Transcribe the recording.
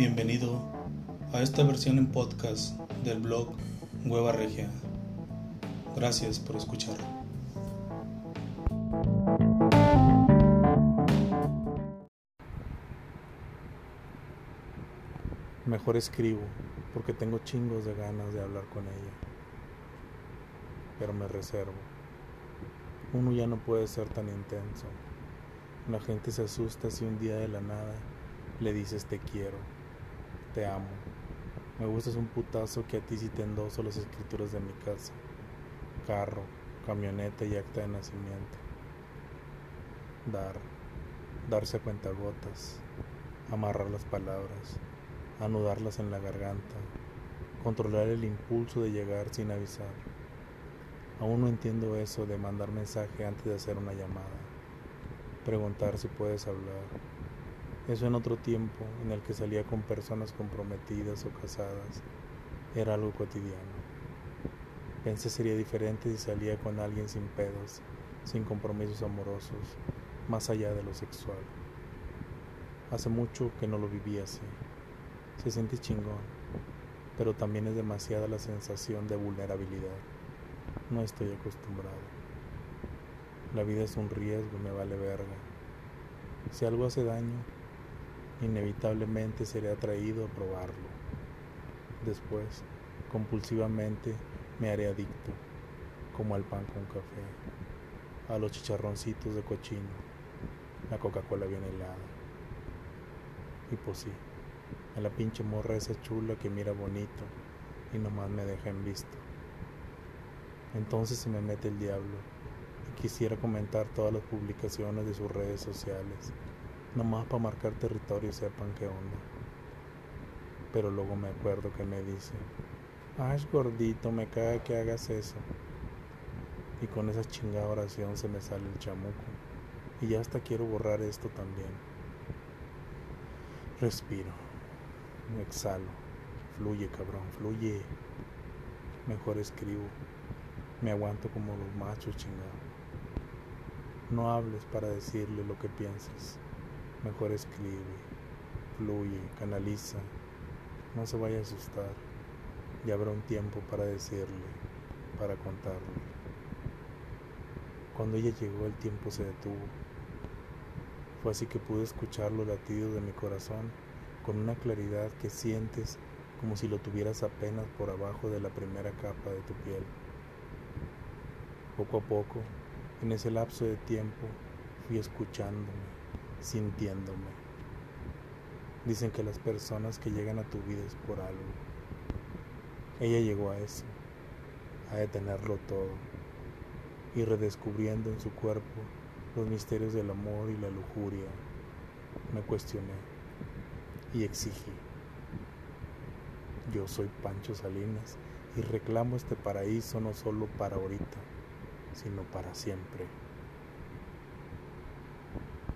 Bienvenido a esta versión en podcast del blog Hueva Regia. Gracias por escuchar. Mejor escribo porque tengo chingos de ganas de hablar con ella. Pero me reservo. Uno ya no puede ser tan intenso. La gente se asusta si un día de la nada le dices te quiero, te amo. Me gustas un putazo que a ti sí te endoso las escrituras de mi casa. Carro, camioneta y acta de nacimiento. Dar, darse a cuentagotas, amarrar las palabras, anudarlas en la garganta, controlar el impulso de llegar sin avisar. Aún no entiendo eso de mandar mensaje antes de hacer una llamada, preguntar si puedes hablar. Eso en otro tiempo en el que salía con personas comprometidas o casadas era algo cotidiano. Pensé sería diferente si salía con alguien sin pedos, sin compromisos amorosos, más allá de lo sexual. Hace mucho que no lo vivía así. Se siente chingón, pero también es demasiada la sensación de vulnerabilidad. No estoy acostumbrado. La vida es un riesgo y me vale verga. Si algo hace daño, inevitablemente seré atraído a probarlo. Después, compulsivamente, me haré adicto, como al pan con café, a los chicharroncitos de cochino, la Coca-Cola bien helada. Y pues sí a la pinche morra esa chula que mira bonito y nomás me deja en visto. Entonces se me mete el diablo y quisiera comentar todas las publicaciones de sus redes sociales, nomás para marcar territorio y sepan qué onda. Pero luego me acuerdo que me dice, ay gordito, me caga que hagas eso. Y con esa chingada oración se me sale el chamuco. Y ya hasta quiero borrar esto también. Respiro exhalo. Fluye, cabrón, fluye. Mejor escribo. Me aguanto como los machos chingados. No hables para decirle lo que piensas. Mejor escribe. Fluye, canaliza. No se vaya a asustar. Ya habrá un tiempo para decirle, para contarle. Cuando ella llegó el tiempo se detuvo. Fue así que pude escuchar los latidos de mi corazón con una claridad que sientes como si lo tuvieras apenas por abajo de la primera capa de tu piel. Poco a poco, en ese lapso de tiempo, fui escuchándome, sintiéndome. Dicen que las personas que llegan a tu vida es por algo. Ella llegó a eso, a detenerlo todo, y redescubriendo en su cuerpo los misterios del amor y la lujuria, me cuestioné y exigí. Yo soy Pancho Salinas y reclamo este paraíso no solo para ahorita, sino para siempre.